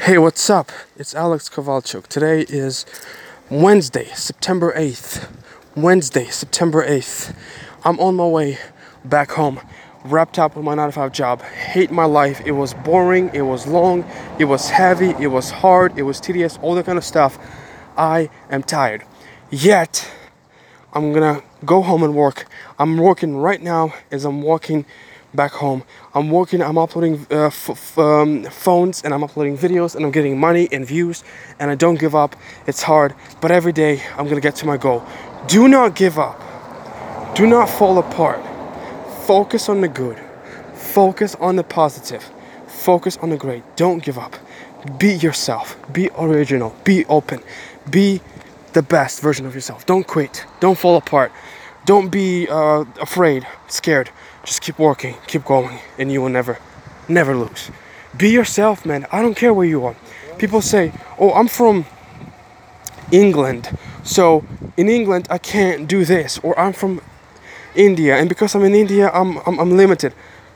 Hey, what's up? It's Alex Kovalchuk. Today is Wednesday, September 8th. Wednesday, September 8th. I'm on my way back home, wrapped up with my 9 to 5 job. Hate my life. It was boring, it was long, it was heavy, it was hard, it was tedious, all that kind of stuff. I am tired. Yet, I'm gonna go home and work. I'm working right now as I'm walking back home. I'm working, I'm uploading uh, f- um, phones and I'm uploading videos and I'm getting money and views and I don't give up. It's hard, but every day I'm gonna get to my goal. Do not give up. Do not fall apart. Focus on the good. Focus on the positive. Focus on the great. Don't give up. Be yourself. Be original. Be open. Be the best version of yourself. Don't quit. Don't fall apart. Don't be uh, afraid, scared. Just keep working, keep going, and you will never, never lose. Be yourself, man. I don't care where you are. People say, "Oh, I'm from England, so in England I can't do this," or "I'm from India, and because I'm in India, I'm I'm, I'm limited."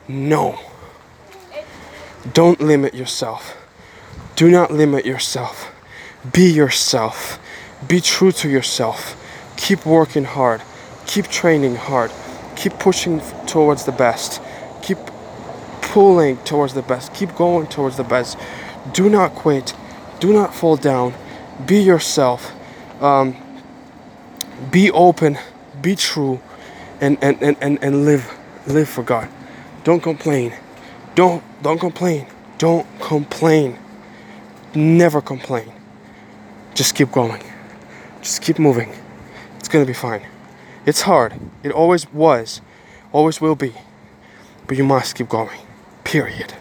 No. Don't limit yourself. Do not limit yourself. Be yourself. Be true to yourself. Keep working hard. Keep training hard. Keep pushing towards the best. Keep pulling towards the best. Keep going towards the best. Do not quit. Do not fall down. Be yourself. Um, be open. Be true. And, and, and, and, and live live for God. Don't complain. Don't don't complain. Don't complain. Never complain. Just keep going. Just keep moving. It's gonna be fine. It's hard. It always was. Always will be. But you must keep going. Period.